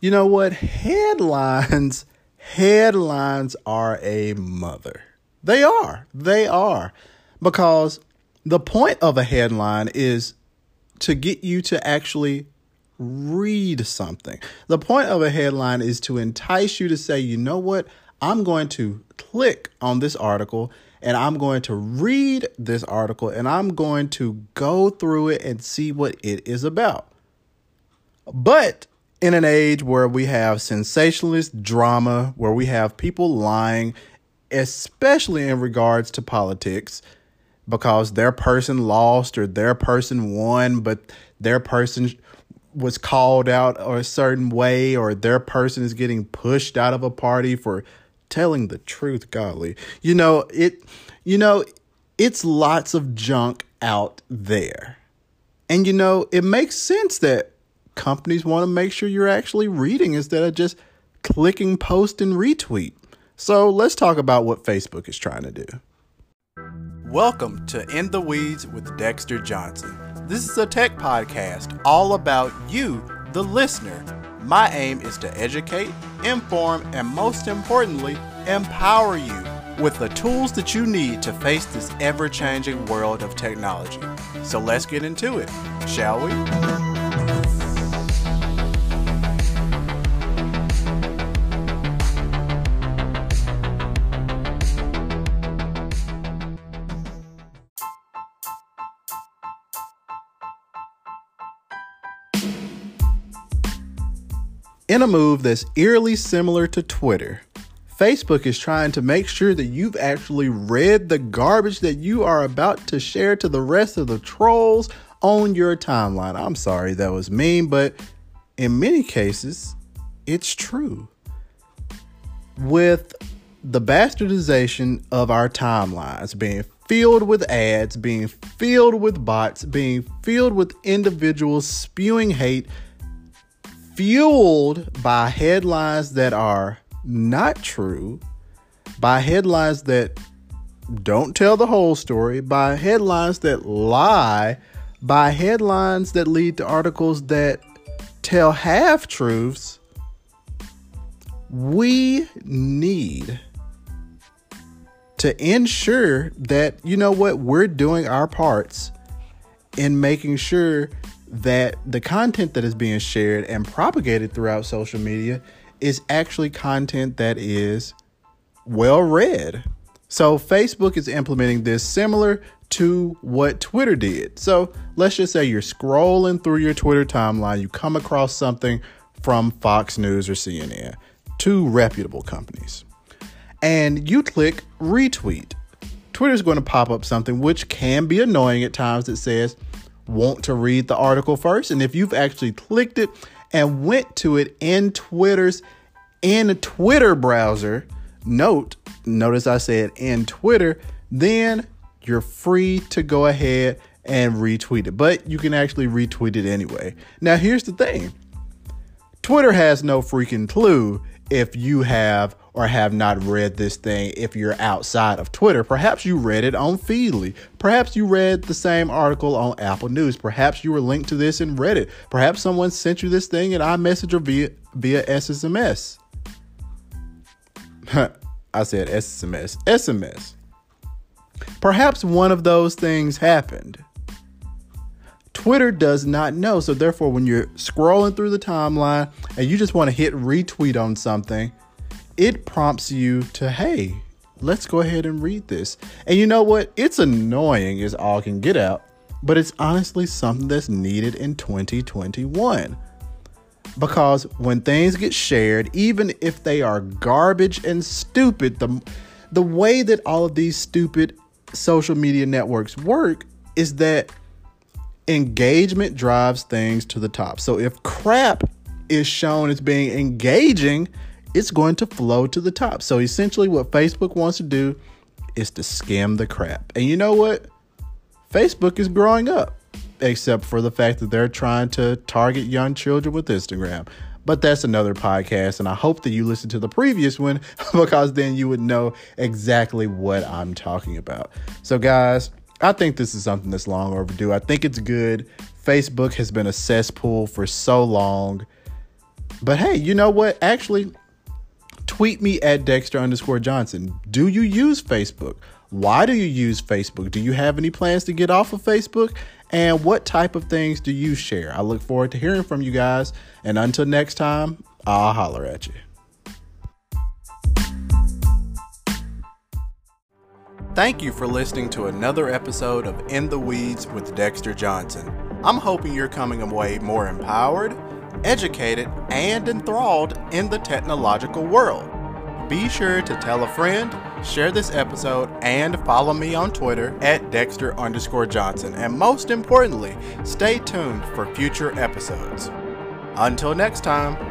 You know what? Headlines, headlines are a mother. They are. They are. Because the point of a headline is to get you to actually read something. The point of a headline is to entice you to say, you know what? I'm going to click on this article and I'm going to read this article and I'm going to go through it and see what it is about. But in an age where we have sensationalist drama, where we have people lying, especially in regards to politics, because their person lost or their person won, but their person was called out a certain way, or their person is getting pushed out of a party for telling the truth, golly. You know, it you know, it's lots of junk out there. And you know, it makes sense that companies want to make sure you're actually reading instead of just clicking post and retweet. So, let's talk about what Facebook is trying to do. Welcome to In the Weeds with Dexter Johnson. This is a tech podcast all about you, the listener. My aim is to educate, inform, and most importantly, empower you with the tools that you need to face this ever changing world of technology. So let's get into it, shall we? In a move that's eerily similar to Twitter, Facebook is trying to make sure that you've actually read the garbage that you are about to share to the rest of the trolls on your timeline. I'm sorry that was mean, but in many cases, it's true. With the bastardization of our timelines being filled with ads, being filled with bots, being filled with individuals spewing hate, fueled by headlines that are not true, by headlines that don't tell the whole story, by headlines that lie, by headlines that lead to articles that tell half truths, we need to ensure that, you know what, we're doing our parts in making sure that the content that is being shared and propagated throughout social media is actually content that is well read. So Facebook is implementing this similar to what Twitter did. So let's just say you're scrolling through your Twitter timeline, you come across something from Fox News or CNN, two reputable companies, and you click retweet. Twitter's going to pop up something which can be annoying at times that says, want to read the article first. And if you've actually clicked it and went to it in Twitter's in Twitter browser, note, notice I said in Twitter, then you're free to go ahead and retweet it. But you can actually retweet it anyway. Now, here's the thing Twitter has no freaking clue if you have or have not read this thing if you're outside of Twitter. Perhaps you read it on Feedly. Perhaps you read the same article on Apple News. Perhaps you were linked to this in Reddit. Perhaps someone sent you this thing in iMessage or via via SMS. I said SMS. SMS. Perhaps one of those things happened. Twitter does not know. So, therefore, when you're scrolling through the timeline and you just want to hit retweet on something, it prompts you to, hey, let's go ahead and read this. And you know what? It's annoying as all can get out, but it's honestly something that's needed in 2021. Because when things get shared, even if they are garbage and stupid, the, the way that all of these stupid social media networks work is that engagement drives things to the top. So if crap is shown as being engaging, it's going to flow to the top. So essentially, what Facebook wants to do is to skim the crap. And you know what? Facebook is growing up, except for the fact that they're trying to target young children with Instagram. But that's another podcast, and I hope that you listen to the previous one because then you would know exactly what I'm talking about. So, guys, I think this is something that's long overdue. I think it's good. Facebook has been a cesspool for so long. But hey, you know what? Actually, tweet me at Dexter underscore Johnson. Do you use Facebook? Why do you use Facebook? Do you have any plans to get off of Facebook? And what type of things do you share? I look forward to hearing from you guys. And until next time, I'll holler at you. Thank you for listening to another episode of In the Weeds with Dexter Johnson. I'm hoping you're coming away more empowered, educated, and enthralled in the technological world. Be sure to tell a friend, share this episode, and follow me on Twitter at Dexter underscore Johnson. And most importantly, stay tuned for future episodes. Until next time.